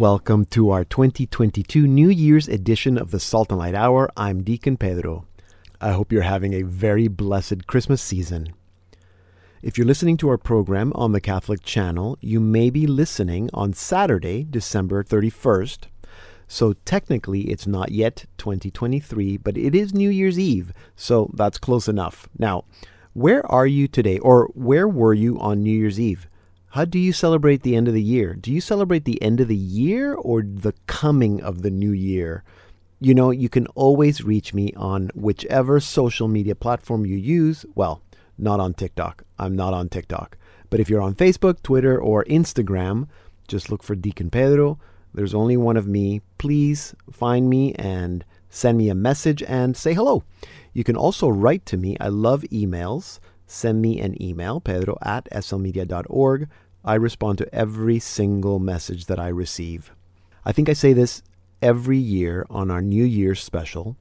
Welcome to our 2022 New Year's edition of the Salt and Light Hour. I'm Deacon Pedro. I hope you're having a very blessed Christmas season. If you're listening to our program on the Catholic channel, you may be listening on Saturday, December 31st. So technically, it's not yet 2023, but it is New Year's Eve, so that's close enough. Now, where are you today, or where were you on New Year's Eve? How do you celebrate the end of the year? Do you celebrate the end of the year or the coming of the new year? You know, you can always reach me on whichever social media platform you use. Well, not on TikTok. I'm not on TikTok. But if you're on Facebook, Twitter, or Instagram, just look for Deacon Pedro. There's only one of me. Please find me and send me a message and say hello. You can also write to me. I love emails send me an email, pedro at slmedia.org. I respond to every single message that I receive. I think I say this every year on our New Year's special.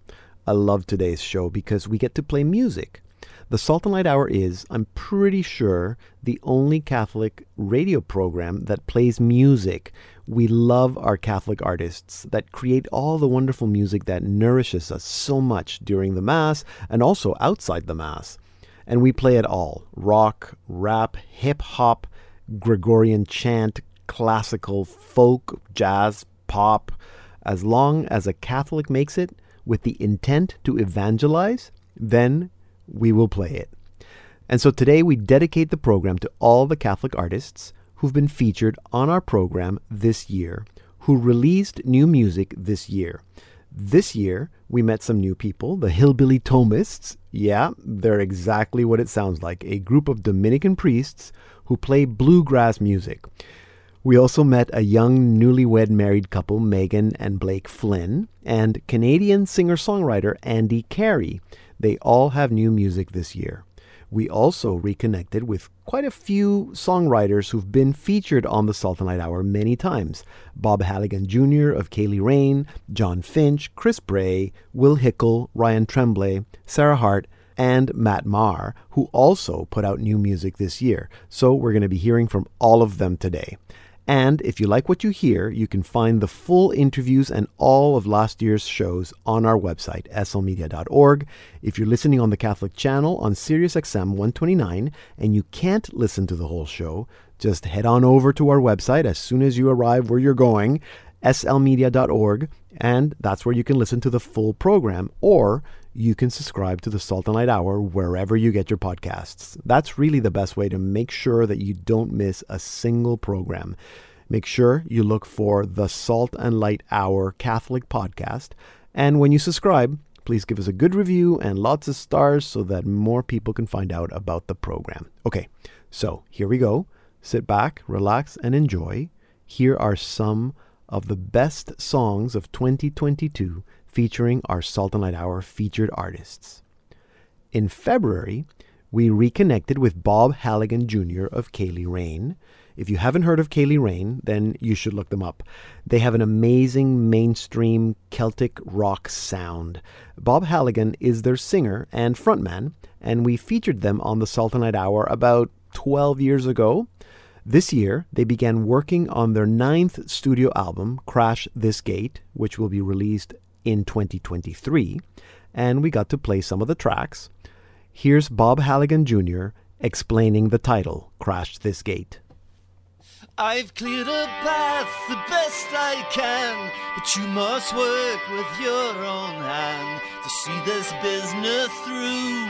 I love today's show because we get to play music. The Salt and Light Hour is, I'm pretty sure, the only Catholic radio program that plays music. We love our Catholic artists that create all the wonderful music that nourishes us so much during the Mass and also outside the Mass and we play it all rock, rap, hip hop, Gregorian chant, classical, folk, jazz, pop. As long as a Catholic makes it with the intent to evangelize, then we will play it. And so today we dedicate the program to all the Catholic artists who've been featured on our program this year, who released new music this year. This year, we met some new people, the Hillbilly Thomists. Yeah, they're exactly what it sounds like a group of Dominican priests who play bluegrass music. We also met a young newlywed married couple, Megan and Blake Flynn, and Canadian singer songwriter Andy Carey. They all have new music this year. We also reconnected with quite a few songwriters who've been featured on the Light Hour many times. Bob Halligan Jr. of Ceili Rain, John Finch, Chris Bray, Will Hickel, Ryan Tremblay, Sarah Hart, and Matt Maher, who also put out new music this year. So we're going to be hearing from all of them today. And if you like what you hear, you can find the full interviews and all of last year's shows on our website, slmedia.org. If you're listening on the Catholic channel on SiriusXM 129 and you can't listen to the whole show, just head on over to our website as soon as you arrive where you're going, slmedia.org, and that's where you can listen to the full program. Or you can subscribe to the Salt and Light Hour wherever you get your podcasts. That's really the best way to make sure that you don't miss a single program. Make sure you look for the Salt and Light Hour Catholic podcast. And when you subscribe, please give us a good review and lots of stars so that more people can find out about the program. Okay, so here we go. Sit back, relax, and enjoy. Here are some of the best songs of 2022 featuring our Salt and Light Hour featured artists. In February, we reconnected with Bob Halligan Jr. of Ceili Rain. If you haven't heard of Ceili Rain, then you should look them up. They have an amazing mainstream Celtic rock sound. Bob Halligan is their singer and frontman, and we featured them on the Light Hour about 12 years ago. This year, they began working on their ninth studio album, Crash This Gate, which will be released in 2023, and we got to play some of the tracks. Here's Bob Halligan Jr. explaining the title, Crash This Gate. I've cleared a path the best I can, but you must work with your own hand to see this business through.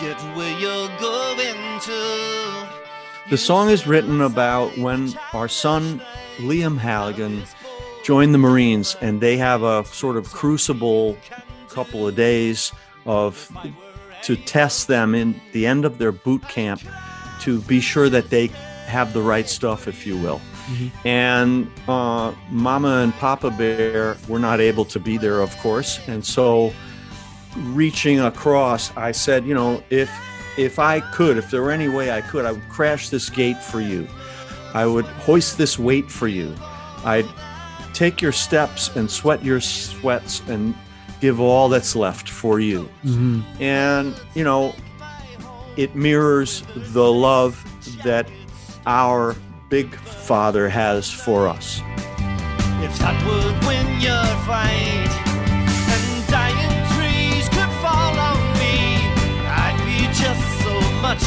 Get where you're going to. The song is written about when our son Liam Halligan join the Marines, and they have a sort of crucible couple of days of to test them in the end of their boot camp to be sure that they have the right stuff, if you will. Mm-hmm. And uh, Mama and Papa Bear were not able to be there, of course, and so reaching across, I said, you know, if if I could, if there were any way I could, I would crash this gate for you. I would hoist this weight for you. I'd take your steps and sweat your sweats and give all that's left for you. Mm-hmm. And, you know, it mirrors the love that our big Father has for us. if that would win your fight. And dying trees could fall on me, I'd be just so much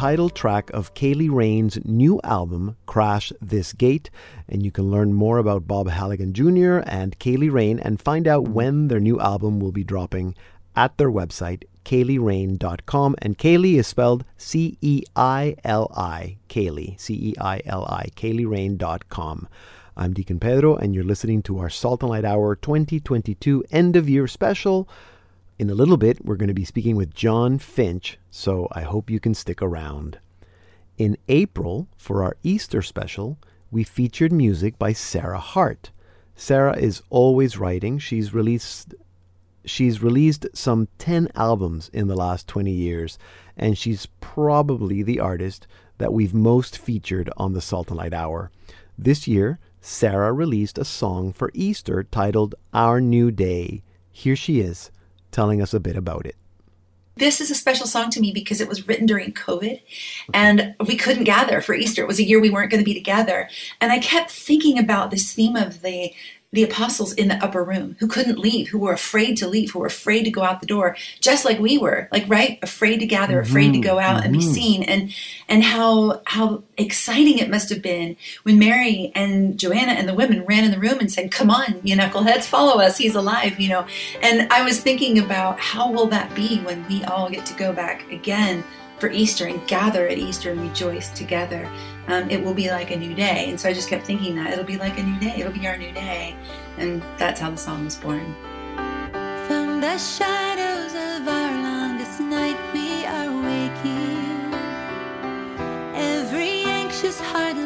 title track of Ceili Rain's new album, Crash This Gate. And you can learn more about Bob Halligan Jr. and Ceili Rain and find out when their new album will be dropping at their website, ceilirain.com. And Ceili is spelled C E I L I, Ceili, C E I L I, ceilirain.com. I'm Deacon Pedro, and you're listening to our Salt and Light Hour 2022 end of year special. In a little bit, we're going to be speaking with John Finch, so I hope you can stick around. In April, for our Easter special, we featured music by Sarah Hart. Sarah is always writing. She's released she's released some 10 albums in the last 20 years, and she's probably the artist that we've most featured on the Salt and Light Hour. This year, Sarah released a song for Easter titled Our New Day. Here she is, telling us a bit about it. This is a special song to me because it was written during COVID and we couldn't gather for Easter. It was a year we weren't going to be together. And I kept thinking about this theme of the the apostles in the upper room who couldn't leave, who were afraid to leave, who were afraid to go out the door, just like we were, like right, afraid to gather, mm-hmm, afraid to go out and be mm-hmm. seen, and and how how exciting it must have been when Mary and Joanna and the women ran in the room and said, "Come on, you knuckleheads, follow us. He's alive," you know. And I was thinking about how will that be when we all get to go back again for Easter and gather at Easter and rejoice together. Um, it will be like a new day. And so I just kept thinking that it'll be like a new day. It'll be our new day. And that's how the song was born. From the shadows of our longest night, we are waking. Every anxious heart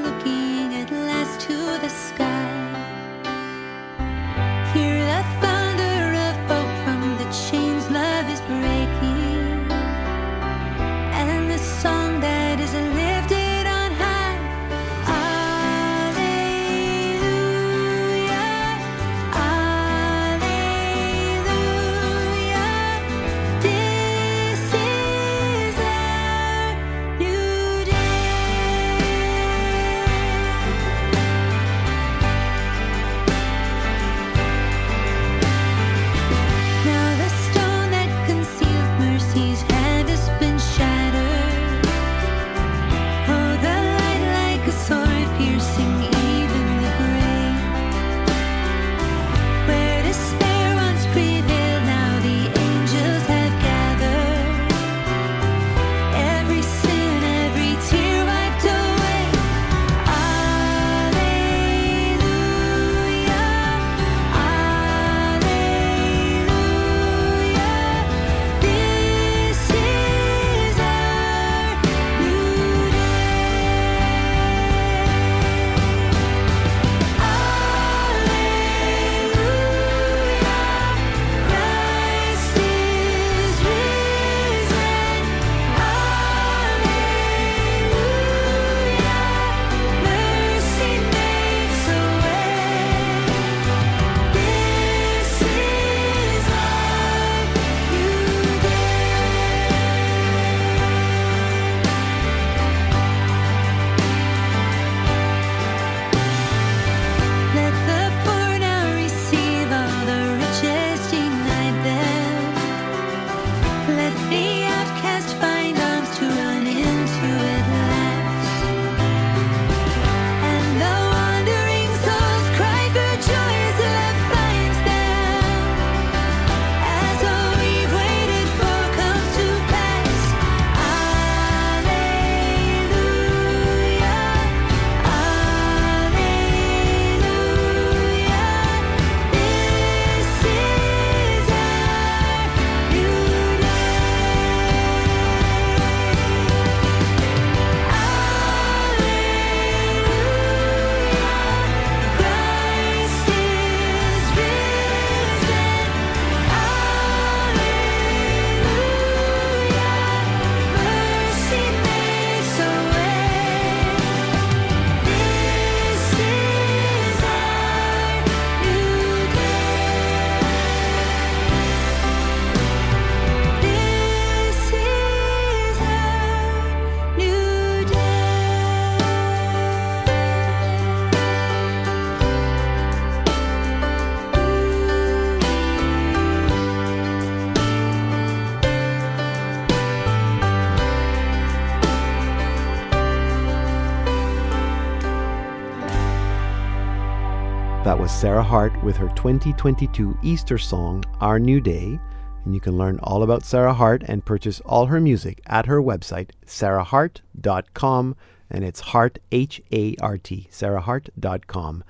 Sarah Hart with her 2022 Easter song, Our New Day. And you can learn all about Sarah Hart and purchase all her music at her website, sarahhart.com. And it's Hart, H A R T, sarahhart.com.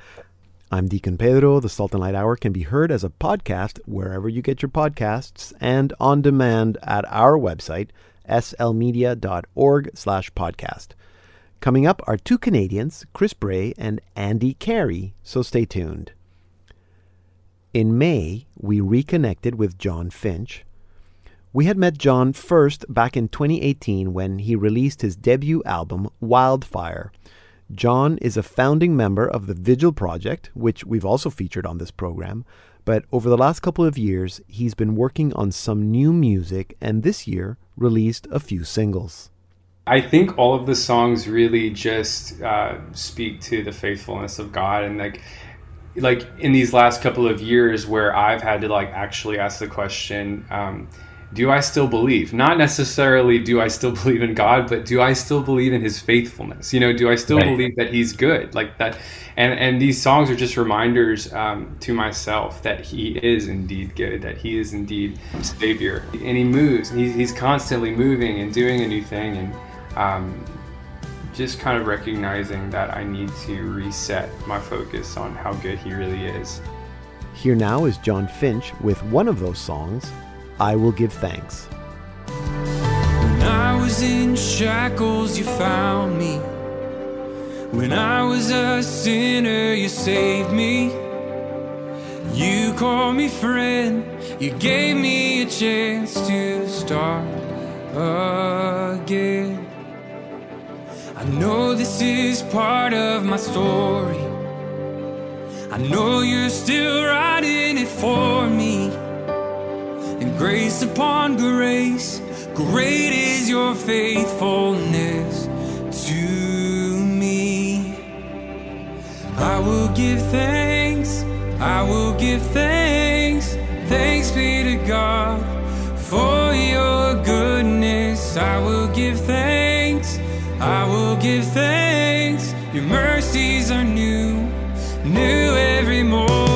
I'm Deacon Pedro. The Salt and Light Hour can be heard as a podcast wherever you get your podcasts and on demand at our website, slmedia.org slash podcast. Coming up are two Canadians, Chris Bray and Andy Carey, so stay tuned. In May, we reconnected with John Finch. We had met John first back in 2018 when he released his debut album, Wildfire. John is a founding member of the Vigil Project, which we've also featured on this program, but over the last couple of years, he's been working on some new music and this year released a few singles. I think all of the songs really just uh, speak to the faithfulness of God and like like in these last couple of years where I've had to like actually ask the question um, do I still believe? Not necessarily do I still believe in God but do I still believe in his faithfulness? You know do I still right. believe that he's good? Like that and and these songs are just reminders um, to myself that he is indeed good that he is indeed savior. And he moves he's, he's constantly moving and doing a new thing and um, just kind of recognizing that I need to reset my focus on how good he really is. Here now is John Finch with one of those songs, I Will Give Thanks. When I was in shackles, you found me. When I was a sinner, you saved me. You called me friend, you gave me a chance to start again. I know this is part of my story. I know you're still writing it for me. And grace upon grace, great is your faithfulness to me. I will give thanks, I will give thanks, thanks be to God for your goodness. I will give thanks. I will give thanks. Your mercies are new, new every morning.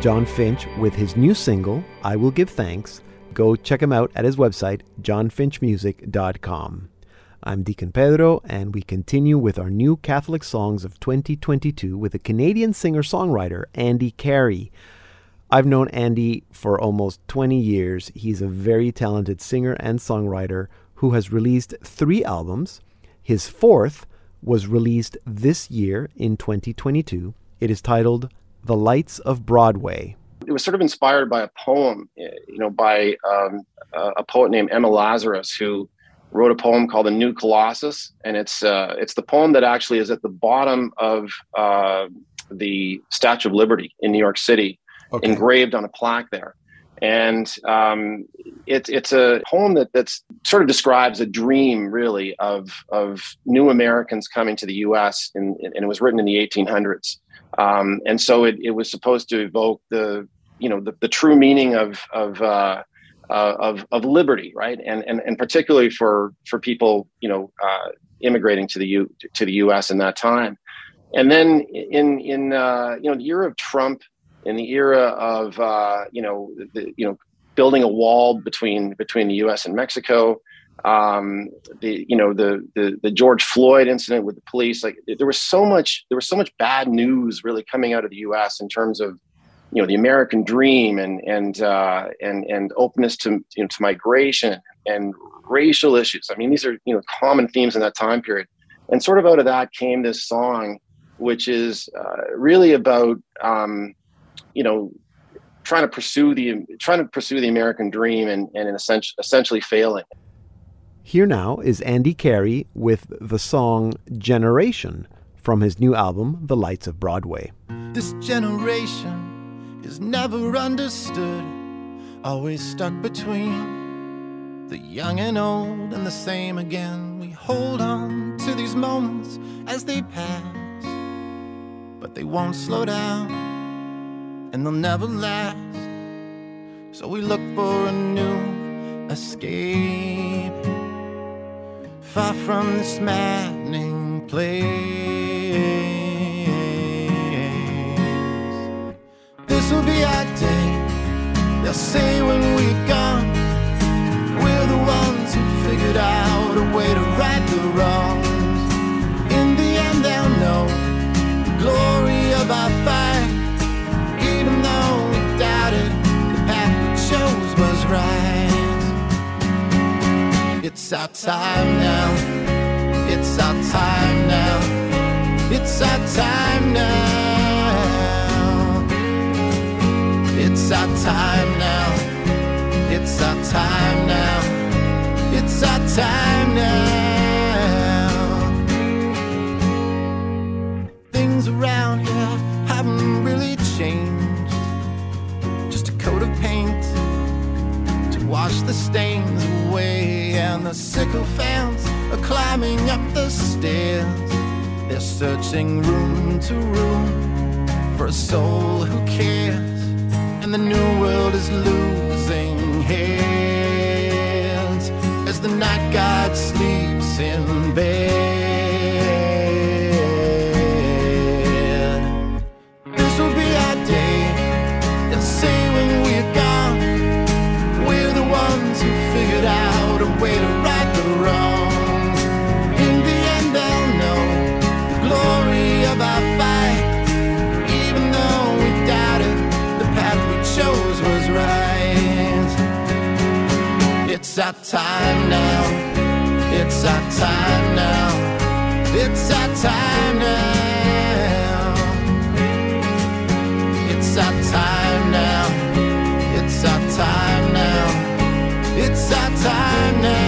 John Finch with his new single, I Will Give Thanks. Go check him out at his website, johnfinchmusic.com. I'm Deacon Pedro, and we continue with our new Catholic Songs of 2022 with a Canadian singer songwriter, Andy Carey. I've known Andy for almost 20 years. He's a very talented singer and songwriter who has released three albums. His fourth was released this year in 2022. It is titled The Lights of Broadway. It was sort of inspired by a poem, eh, you know, by um, a poet named Emma Lazarus, who wrote a poem called "The New Colossus," and it's uh, it's the poem that actually is at the bottom of uh, the Statue of Liberty in New York City, okay. engraved on a plaque there. And um, it's it's a poem that that's sort of describes a dream, really, of of new Americans coming to the U.S. and, and it was written in the 1800s. Um, and so it, it was supposed to evoke the you know the, the true meaning of of uh, uh, of of liberty, right? And and and particularly for for people you know uh, immigrating to the U to the U.S. in that time. And then in in uh, you know the era of Trump in the era of uh, you know the, you know building a wall between between the U.S. and Mexico, um, the you know the, the the George Floyd incident with the police, like there was so much there was so much bad news really coming out of the U.S. in terms of you know the American dream and and uh, and and openness to you know to migration and racial issues. I mean, these are you know common themes in that time period, and sort of out of that came this song, which is uh, really about um, you know trying to pursue the trying to pursue the American dream and and essentially essentially failing. Here now is Andy Carey with the song Generation from his new album The Lights of Broadway. This generation is never understood, always stuck between the young and old and the same again. We hold on to these moments as they pass, but they won't slow down and they'll never last. So we look for a new escape, far from this maddening place. This will be our day. They'll say when we're gone, we're the ones who figured out a way to right the wrongs. In the end, they'll know the glory of our fight. It's our time now. It's our time now. It's our time now. It's our time now. It's our time now. It's our time now. Things around here haven't really changed. Just a coat of paint to wash the stains and the sycophants are climbing up the stairs. They're searching room to room for a soul who cares, and the new world is losing heads as the night guard sleeps in bed. Time now. It's our time now. It's our time now. It's our time now. It's our time now. It's our time now.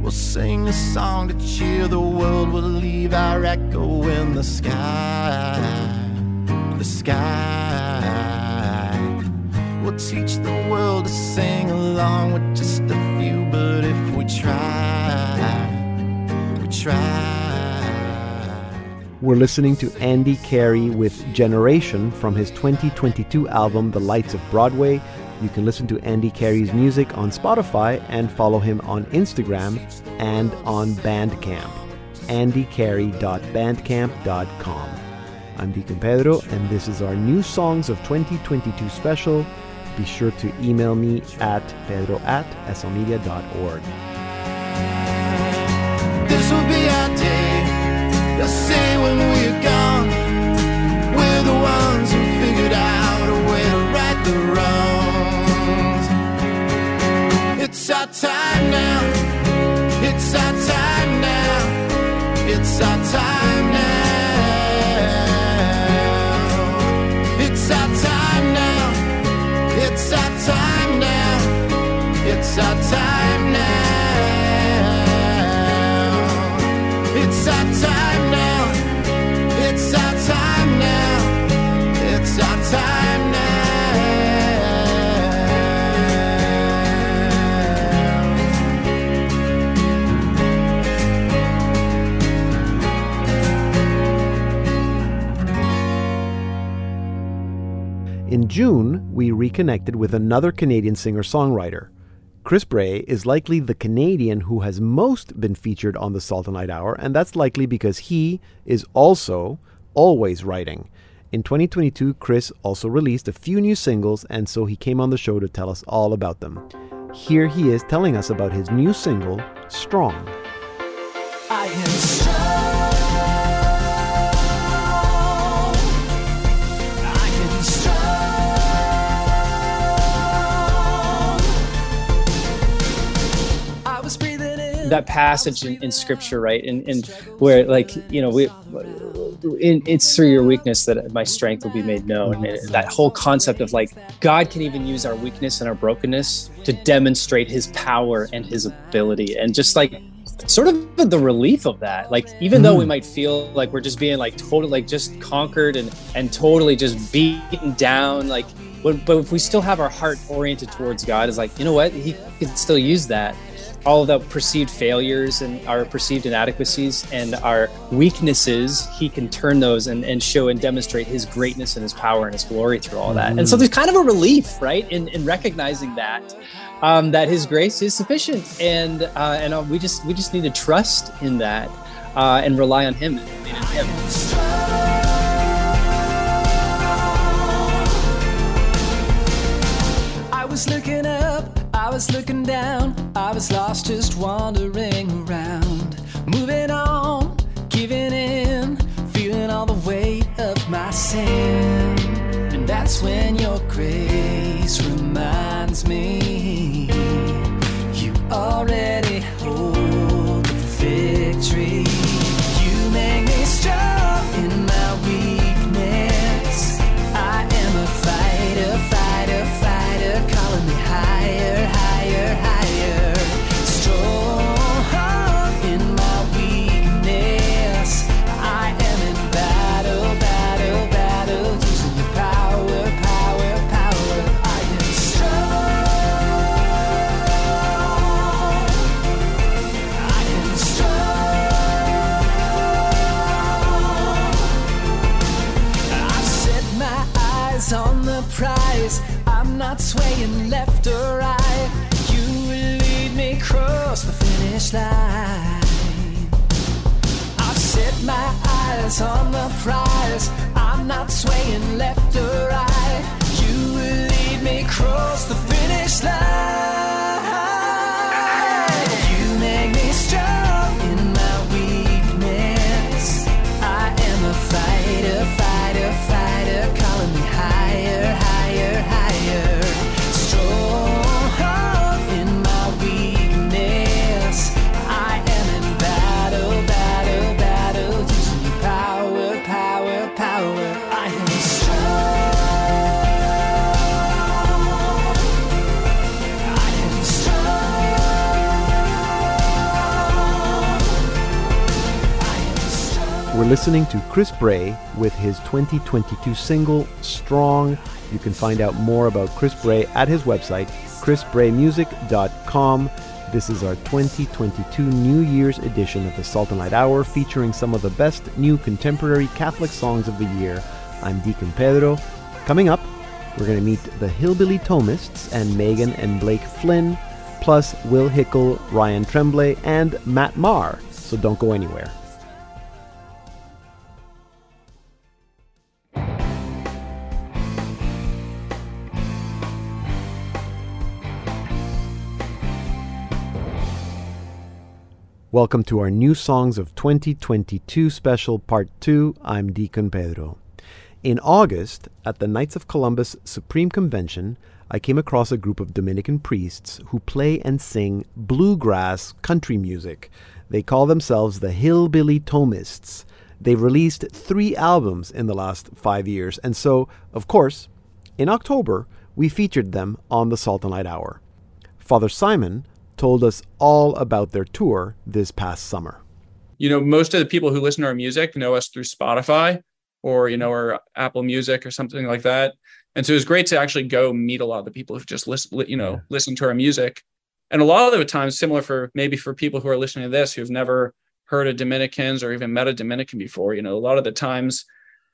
We'll sing a song to cheer the world. We'll leave our echo in the sky. The sky teach the world to sing along with just a few. But if we try, we try. We're listening to Andy Carey with Generation from his 2022 album The Lights of Broadway. You can listen to Andy Carey's music on Spotify and follow him on Instagram and on Bandcamp. andycarey.bandcamp.com. I'm Deacon Pedro, and this is our new Songs of 2022 special. Be sure to email me at pedro at slmedia.org. This will be our day. They'll say when we're gone, we're the ones who figured out a way to right the wrongs. It's our time It's our time now. It's our time now. It's our time now. It's our time now. In June, we reconnected with another Canadian singer songwriter. Chris Bray is likely the Canadian who has most been featured on the Salt and Light Hour, and that's likely because he is also always writing. In 2022, Chris also released a few new singles, and so he came on the show to tell us all about them. Here he is telling us about his new single, Strong. That passage in, in scripture right? And, and where like you know we in, it's through your weakness that my strength will be made known. And that whole concept of like god can even use our weakness and our brokenness to demonstrate his power and his ability. And just like sort of the relief of that. Like even though we mm. might feel like we're just being like totally like just conquered and and totally just beaten down like but, but if we still have our heart oriented towards god is like you know what? He can still use that all of the perceived failures and our perceived inadequacies and our weaknesses, he can turn those and, and show and demonstrate his greatness and his power and his glory through all that. And so there's kind of a relief, right, in, in recognizing that. Um, that his grace is sufficient, and uh, and uh, we just we just need to trust in that uh, and rely on Him and lean on Him. I was looking up, I was looking down, I was lost just wandering around. Moving on, giving in, feeling all the weight of my sin. And that's when your grace reminds me you already hold the victory. Swaying listening to Chris Bray with his 2022 single, Strong. You can find out more about Chris Bray at his website, chrisbraymusic.com. This is our 2022 New Year's edition of the Salt and Light Hour, featuring some of the best new contemporary Catholic songs of the year. I'm Deacon Pedro. Coming up, we're going to meet the Hillbilly Thomists and Megan and Blake Flynn, plus Will Hickle, Ryan Tremblay, and Matt Maher. So don't go anywhere. Welcome to our New Songs of 2022 special part 2. I'm Deacon Pedro. In August, at the Knights of Columbus Supreme Convention, I came across a group of Dominican priests who play and sing bluegrass country music. They call themselves the Hillbilly Thomists. They've released three albums in the last five years, and so, of course, in October, we featured them on the Salt and Light Hour. Father Simon told us all about their tour this past summer. You know, most of the people who listen to our music know us through Spotify or, you know, or Apple Music or something like that. And so it was great to actually go meet a lot of the people who just listen, you know, listen to our music. And a lot of the times, similar for maybe for people who are listening to this who've never heard of Dominicans or even met a Dominican before, you know, a lot of the times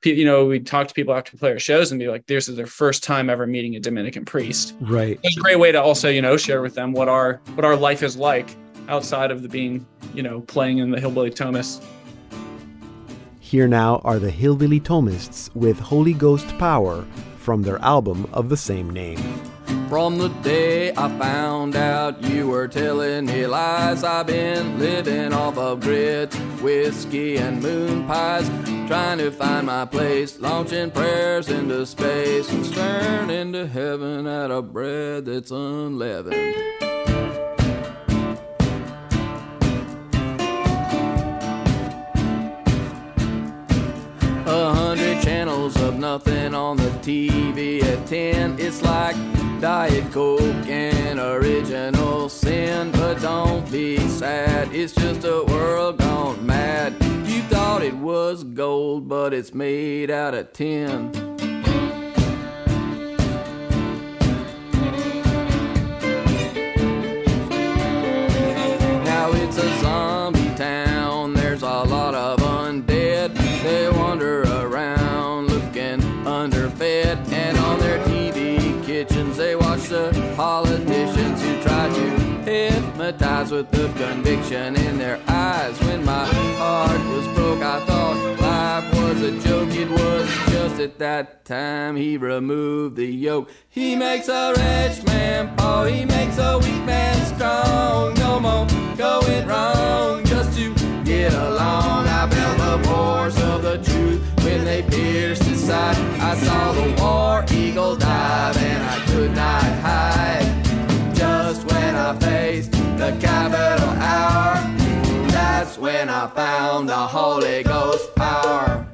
you know, we talk to people after we play our shows and be like, this is their first time ever meeting a Dominican priest. Right. It's a great way to also, you know, share with them what our what our life is like outside of the being, you know, playing in the Hillbilly Thomists. Here now are the Hillbilly Thomists with Holy Ghost Power from their album of the same name. From the day I found out you were telling me lies, I've been living off of grits, whiskey, and moon pies. Trying to find my place, launching prayers into space, and staring into heaven at a bread that's unleavened. Nothing on the TV at ten. It's like Diet Coke and original sin. But don't be sad, it's just a world gone mad. You thought it was gold, but it's made out of tin. Now it's a zombie town, with the conviction in their eyes. When my heart was broke, I thought life was a joke. It was just at that time he removed the yoke. He makes a rich man poor, he makes a weak man strong. No more going wrong just to get along. I felt the force of the truth when they pierced his side. I saw the war eagle dive and I could not hide. Just when I faced the capital hour, that's when I found the Holy Ghost power.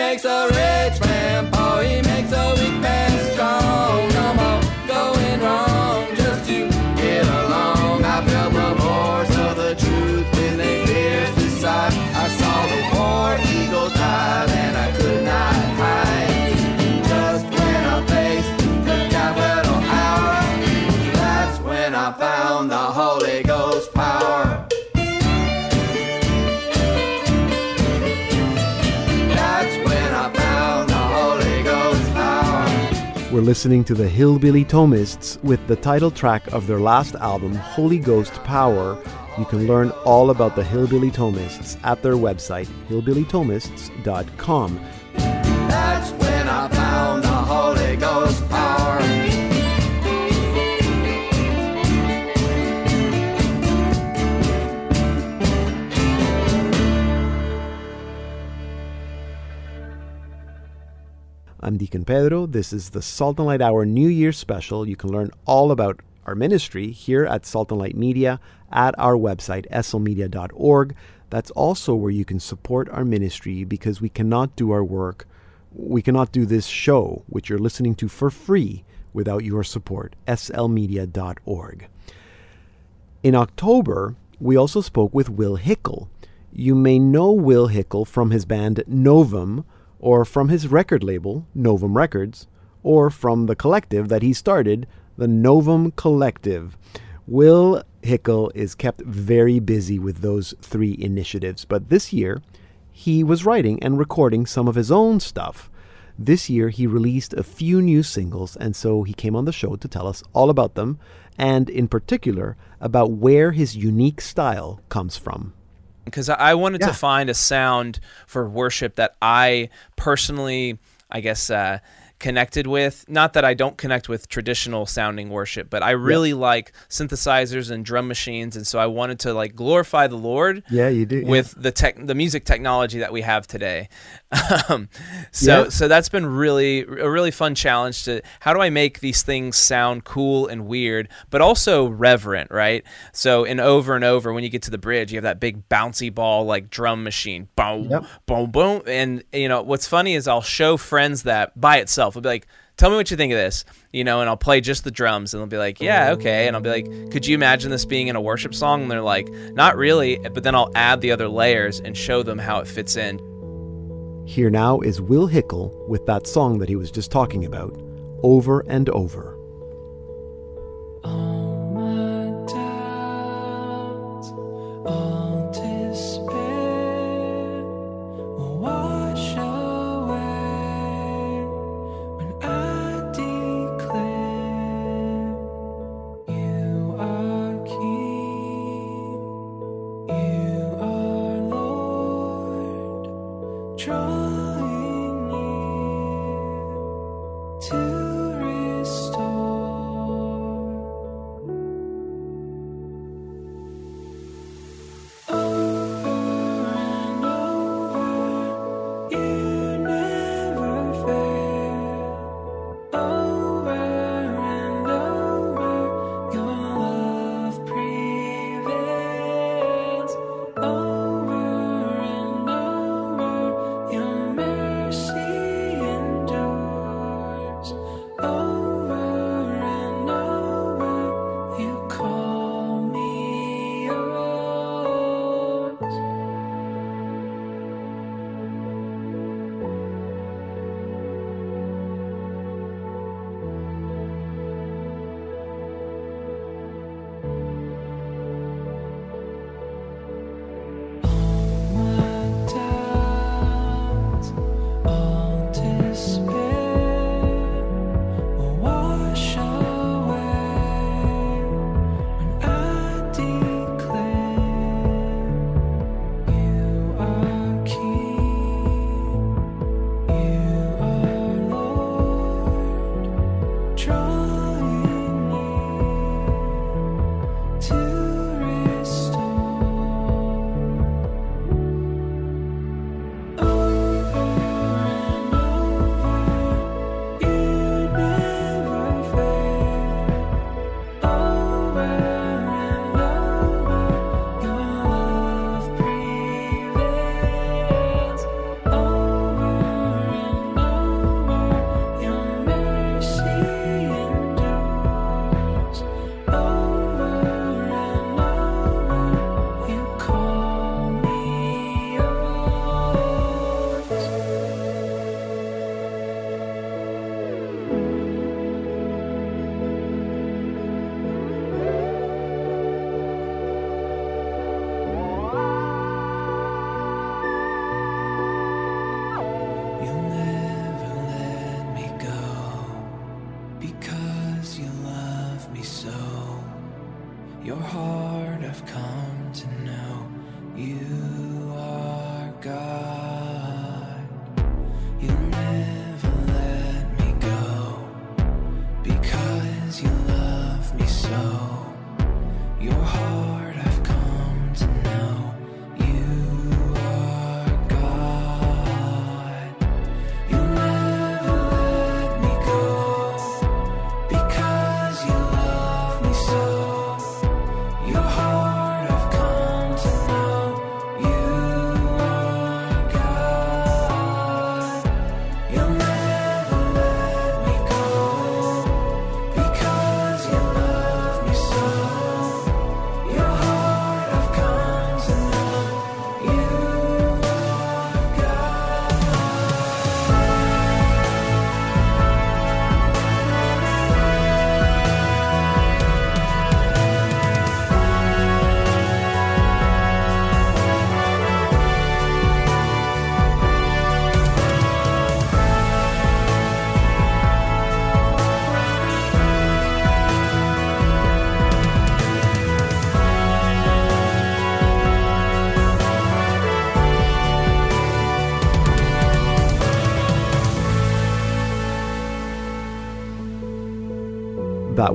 Makes a rich man listening to the Hillbilly Thomists with the title track of their last album, Holy Ghost Power. You can learn all about the Hillbilly Thomists at their website, hillbillythomists.com. I'm Deacon Pedro. This is the Salt and Light Hour New Year special. You can learn all about our ministry here at Salt and Light Media at our website, slmedia.org. That's also where you can support our ministry because we cannot do our work, we cannot do this show, which you're listening to for free, without your support. slmedia.org. In October, we also spoke with Will Hickle. You may know Will Hickle from his band Novum, or from his record label, Novum Records, or from the collective that he started, the Novum Collective. Will Hickle is kept very busy with those three initiatives, but this year he was writing and recording some of his own stuff. This year he released a few new singles, and so he came on the show to tell us all about them, and in particular about where his unique style comes from because I wanted Yeah. to find a sound for worship that I personally, I guess, uh, connected with. Not that I don't connect with traditional sounding worship, but I really like synthesizers and drum machines, and so I wanted to like glorify the Lord. Yeah, you do, yeah. with the tech, the music technology that we have today. um, so Yeah. so that's been really a really fun challenge to how do I make these things sound cool and weird, but also reverent, right? So in over and over, when you get to the bridge, you have that big bouncy ball like drum machine, boom, Yep. boom, boom, and you know what's funny is I'll show friends that by itself. I'll be like. Tell me what you think of this, you know, and I'll play just the drums, and they'll be like, "Yeah, okay," and I'll be like, "Could you imagine this being in a worship song?" And they're like, "Not really," but then I'll add the other layers and show them how it fits in. Here now is Will Hickle with that song that he was just talking about, Over and Over.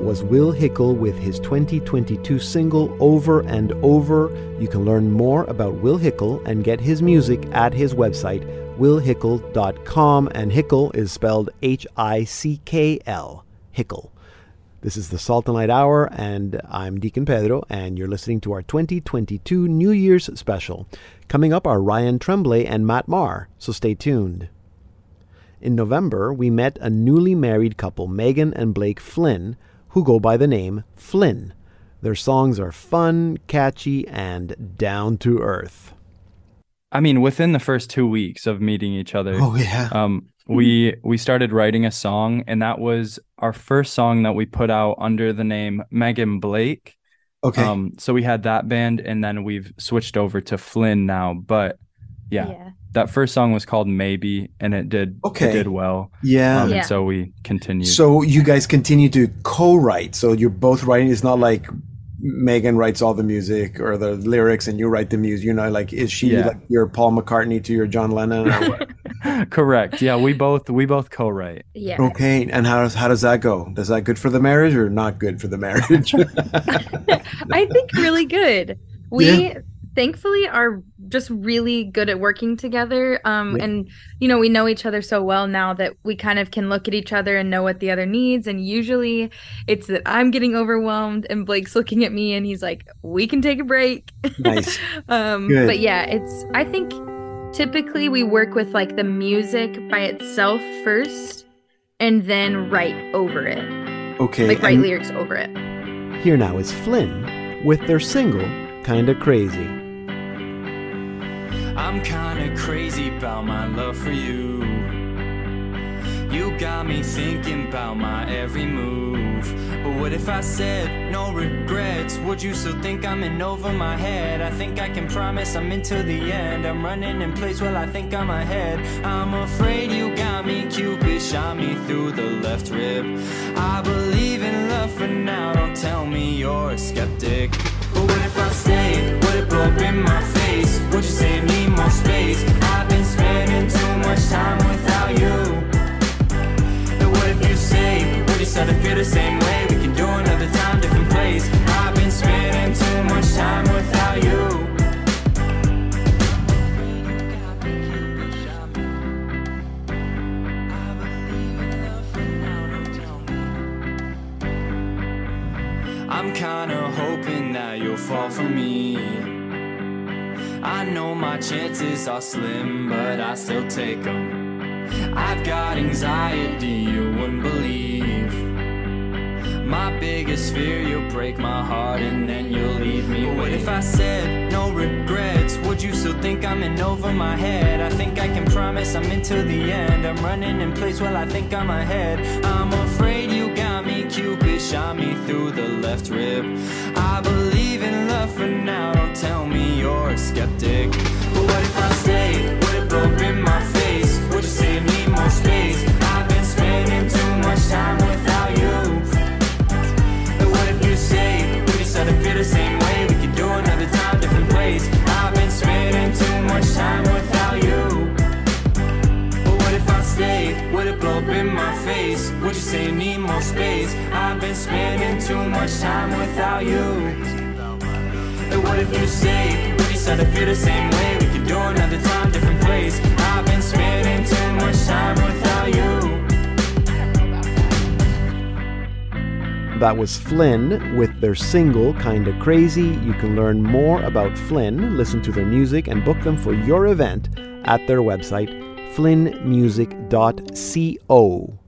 Was Will Hickle with his 2022 single Over and Over. You can learn more about Will Hickle and get his music at his website, willhickle.com. And Hickle is spelled H I C K L. Hickle. This is the Salt and Light Hour, and I'm Deacon Pedro, and you're listening to our 2022 New Year's special. Coming up are Ryan Tremblay and Matt Maher, so stay tuned. In November, we met a newly married couple, Megan and Blake Flynn, who go by the name Flynn. Their songs are fun, catchy, and down to earth. I mean, within the first two weeks of meeting each other, Oh, yeah. um, we we started writing a song, and that was our first song that we put out under the name Megan Blake. Okay. Um, so we had that band, and then we've switched over to Flynn now. But yeah, Yeah. That first song was called Maybe, and it did Okay. it did well. Yeah. Um, Yeah. And so we continued. So you guys continue to co-write. So you're both writing. It's not like Megan writes all the music or the lyrics and you write the music. You know, like is she Yeah. like your Paul McCartney to your John Lennon? Or what? Correct. Yeah, we both we both co-write. Yeah. okay. And how does how does that go? Does that good for the marriage or not good for the marriage? I think really good. We Yeah. Thankfully are just really good at working together. Um, and you know, we know each other so well now that we kind of can look at each other and know what the other needs. And usually it's that I'm getting overwhelmed and Blake's looking at me and he's like, we can take a break. nice. um, Good. but yeah, it's, I think typically we work with like the music by itself first and then write over it. Okay. Like write and lyrics over it. Here now is Flynn with their single "Kinda Crazy." I'm kinda crazy about my love for you. You got me thinking about my every move. But what if I said no regrets? Would you still think I'm in over my head? I think I can promise I'm into the end. I'm running in place while I think I'm ahead. I'm afraid you got me, Cupid shot me through the left rib. I believe in love for now, don't tell me you're a skeptic. But what if I stay? Would it blow up in my face? Would you say need more space? I've been spending too much time without you. And what if you say, would you start to feel the same way? We can do another time, different place. I've been spending too much time without you. I'm kinda hoping that you'll fall for me. I know my chances are slim, but I still take them. I've got anxiety you wouldn't believe. My biggest fear, you'll break my heart and then you'll leave me. But what if I said no regrets? Would you still think I'm in over my head? I think I can promise I'm into the end. I'm running in place while I think I'm ahead. I'm afraid you got Cupid shot me through the left rib. I believe in love for now, don't tell me you're a skeptic. But what if I stay? Would it blow in my face? Would you say me more space? I've been spending too much time say need more space. I've been spending too much time without you. And what if you say we start to feel the same way? We could do another time, different place. I've been spending too much time without you. That was Flynn with their single Kinda Crazy. You can learn more about Flynn, listen to their music, and book them for your event at their website, flynnmusic.co.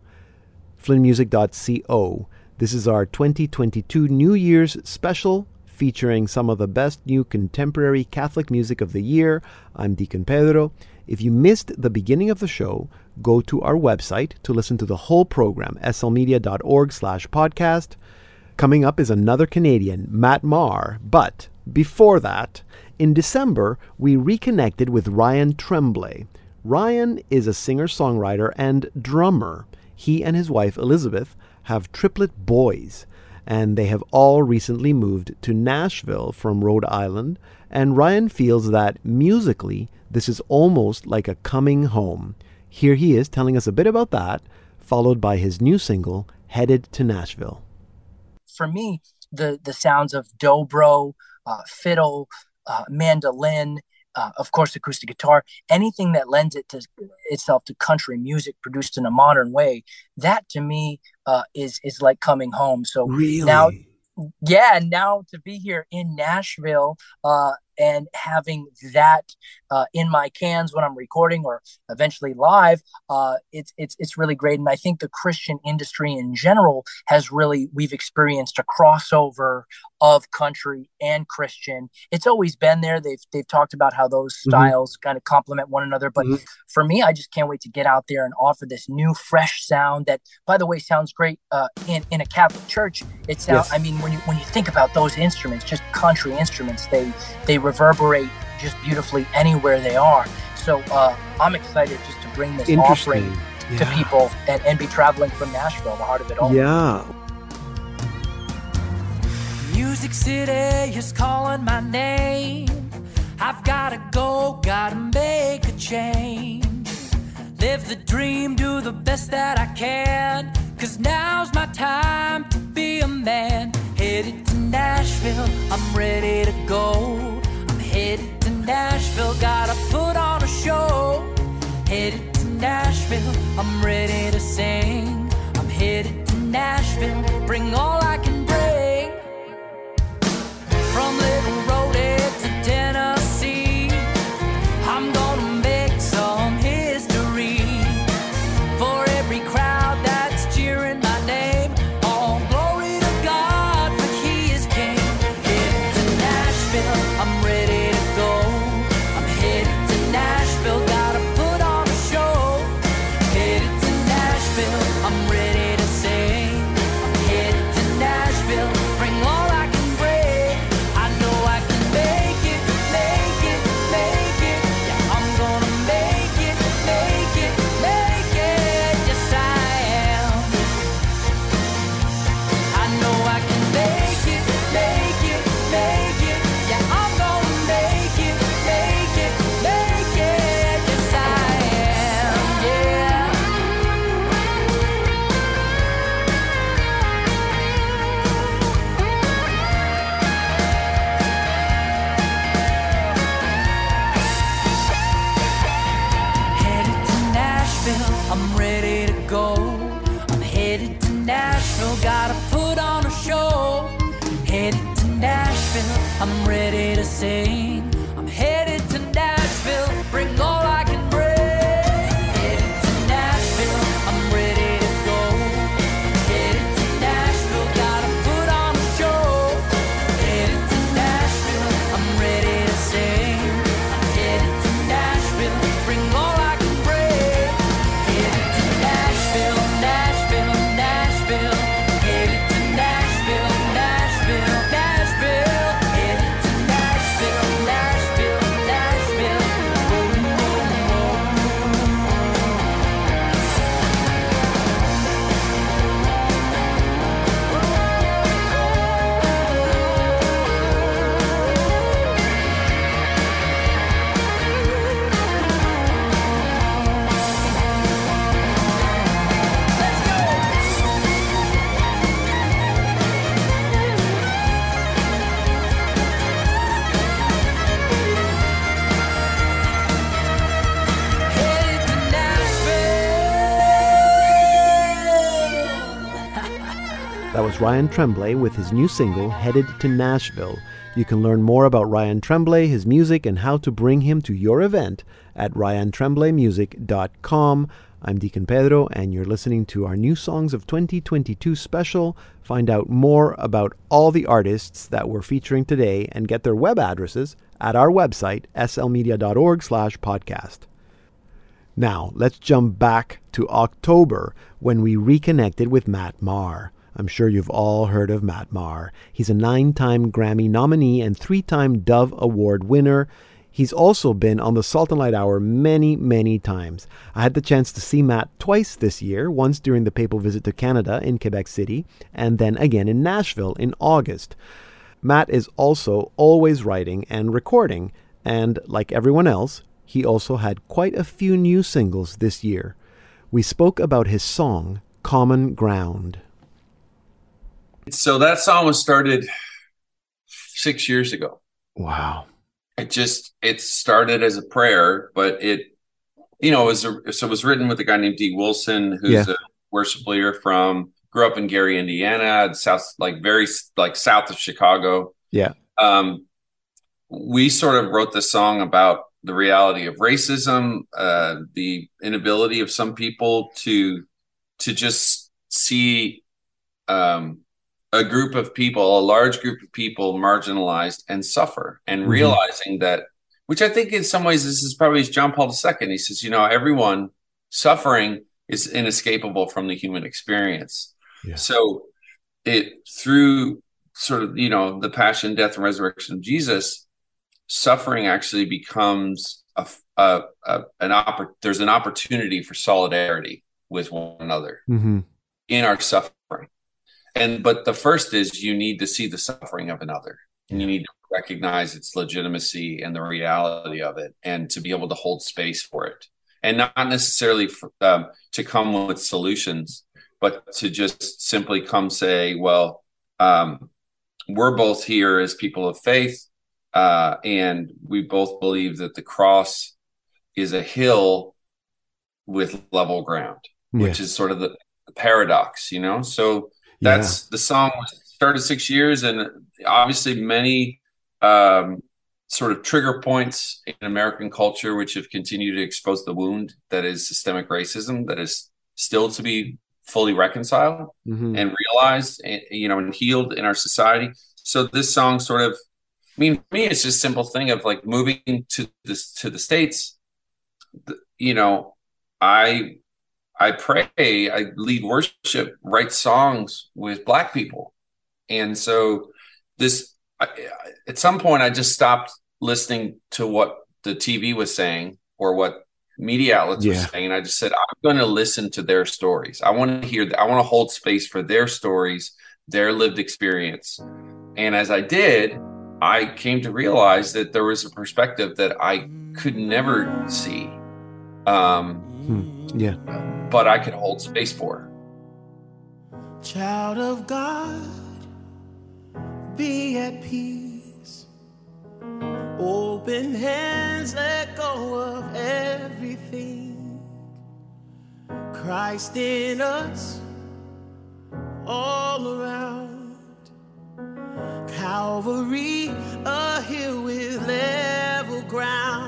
flynnmusic.co. This is our 2022 New Year's special featuring some of the best new contemporary Catholic music of the year. I'm Deacon Pedro. If you missed the beginning of the show, go to our website to listen to the whole program, slmedia.org slash podcast. Coming up is another Canadian, Matt Maher. But before that, in December, we reconnected with Ryan Tremblay. Ryan is a singer songwriter and drummer. He and his wife, Elizabeth, have triplet boys, and they have all recently moved to Nashville from Rhode Island. And Ryan feels that musically, this is almost like a coming home. Here he is telling us a bit about that, followed by his new single, Headed to Nashville. For me, the the sounds of dobro, uh, fiddle, uh, mandolin, uh, of course, acoustic guitar, anything that lends it to itself to country music produced in a modern way, that to me uh, is is like coming home. So Really? now, yeah, now to be here in Nashville uh, and having that uh, in my cans when I'm recording or eventually live, uh, it's it's it's really great. And I think the Christian industry in general has really we've experienced a crossover of country and Christian. It's always been there. They've they've talked about how those Mhm. styles kind of complement one another. But Mhm. for me, I just can't wait to get out there and offer this new, fresh sound that, by the way, sounds great uh, in in a Catholic church. It sounds. Yes. I mean, when you when you think about those instruments, just country instruments, they they reverberate just beautifully anywhere they are. So uh, I'm excited just to bring this offering Interesting. to people and, and be traveling from Nashville, the heart of it all. Yeah. Music City is calling my name. I've gotta go, gotta make a change. Live the dream, do the best that I can. Cause now's my time to be a man. Headed to Nashville, I'm ready to go. I'm headed Nashville, gotta put on a show. Headed to Nashville, I'm ready to sing. I'm headed to Nashville, bring all I can bring. From Little Ryan Tremblay with his new single, Headed to Nashville. You can learn more about Ryan Tremblay, his music, and how to bring him to your event at ryantremblaymusic.com. I'm Deacon Pedro, and you're listening to our New Songs of 2022 special. Find out more about all the artists that we're featuring today and get their web addresses at our website, slmedia.org slash podcast. Now, let's jump back to October when we reconnected with Matt Maher. I'm sure you've all heard of Matt Maher. He's a nine time Grammy nominee and three time Dove Award winner. He's also been on the Salt and Light Hour many, many times. I had the chance to see Matt twice this year, once during the papal visit to Canada in Quebec City, and then again in Nashville in August. Matt is also always writing and recording, and like everyone else, he also had quite a few new singles this year. We spoke about his song, Common Ground. So that song was started six years ago. Wow. It just it started as a prayer, but it you know it was a, so it was written with a guy named Dee Wilson, who's Yeah. a worship leader from grew up in Gary, Indiana, south like very like south of Chicago. Yeah. Um, we sort of wrote this song about the reality of racism, uh, the inability of some people to to just see um, a group of people, a large group of people, marginalized and suffer, and Mhm. realizing that, which I think in some ways this is probably John Paul II. He says, you know, everyone suffering is inescapable from the human experience. So it through sort of you know the passion, death, and resurrection of Jesus, suffering actually becomes a, a, a an oppor- There's an opportunity for solidarity with one another Mm-hmm. in our suffering. And but the first is you need to see the suffering of another. And you need to recognize its legitimacy and the reality of it and to be able to hold space for it. And not necessarily for, um, to come with solutions, but to just simply come say, well, um, we're both here as people of faith, uh, and we both believe that the cross is a hill with level ground, which is sort of the paradox, you know. So that's the song was started six years, and obviously many um, sort of trigger points in American culture, which have continued to expose the wound that is systemic racism, that is still to be fully reconciled Mhm. and realized, and, you know, and healed in our society. So this song sort of, I mean, for me, it's just a simple thing of like moving to this to the states. You know, I I pray, I lead worship, write songs with black people, and so this I, at some point I just stopped listening to what the TV was saying or what media outlets were saying, and I just said I'm going to listen to their stories. I want to hear. I want to hold space for their stories, their lived experience, and as I did, I came to realize that there was a perspective that I could never see. Um, Yeah. But I can hold space for. Child of God, be at peace. Open hands, let go of everything. Christ in us, all around. Calvary, a hill with level ground.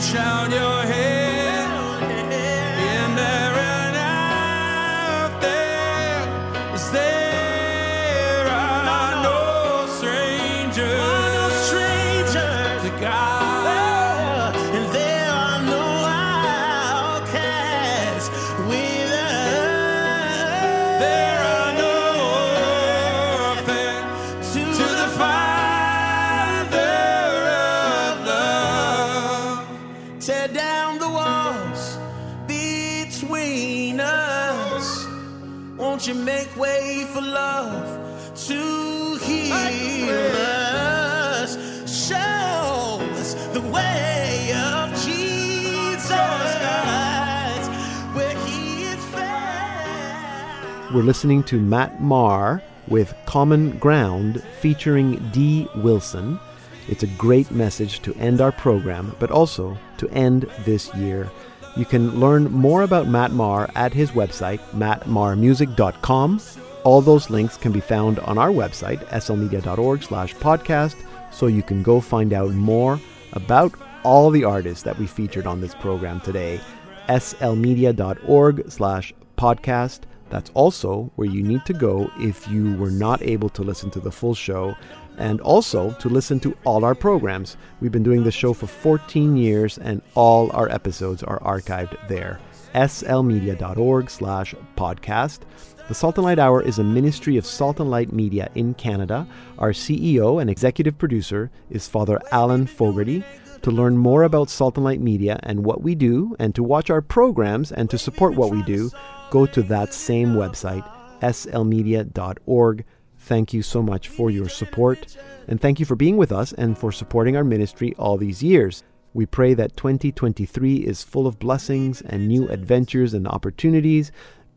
reach out your We're listening to Matt Maher with Common Ground featuring Dee Wilson. It's a great message to end our program, but also to end this year. You can learn more about Matt Maher at his website, mattmahermusic.com. All those links can be found on our website, slmedia.org slash podcast, so you can go find out more about all the artists that we featured on this program today. slmedia.org slash podcast. That's also where you need to go if you were not able to listen to the full show and also to listen to all our programs. We've been doing the show for 14 years and all our episodes are archived there. slmedia.org slash podcast. The Salt and Light Hour is a ministry of Salt and Light Media in Canada. Our CEO and executive producer is Father Alan Fogarty. To learn more about Salt and Light Media and what we do, and to watch our programs and to support what we do, go to that same website, slmedia.org. Thank you so much for your support, and thank you for being with us and for supporting our ministry all these years. We pray that 2023 is full of blessings and new adventures and opportunities.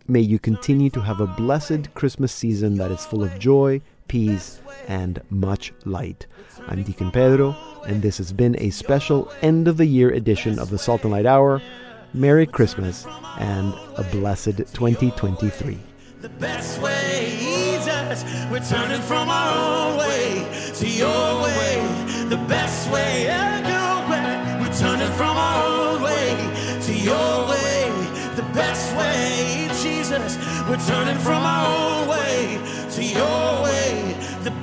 May you continue to have a blessed Christmas season that is full of joy, peace, and much light. I'm Deacon Pedro, and this has been a special end of the year edition of the Salt and Light Hour. Merry Christmas and a blessed 2023. The best way, Jesus. We're turning from our own way to your way. The best way. We're turning from our own way to your way. The best way, Jesus. We're turning from our own way to your way.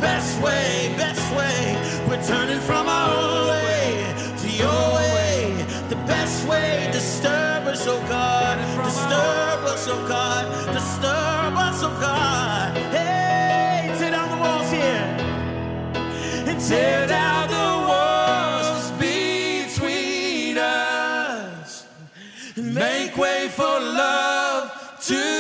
Best way, best way. We're turning from our own way to your way. The best way, disturb us, oh God. Disturb us, oh God. Disturb us, oh God. Hey, tear down the walls here. And tear down the walls between us. Make way for love to.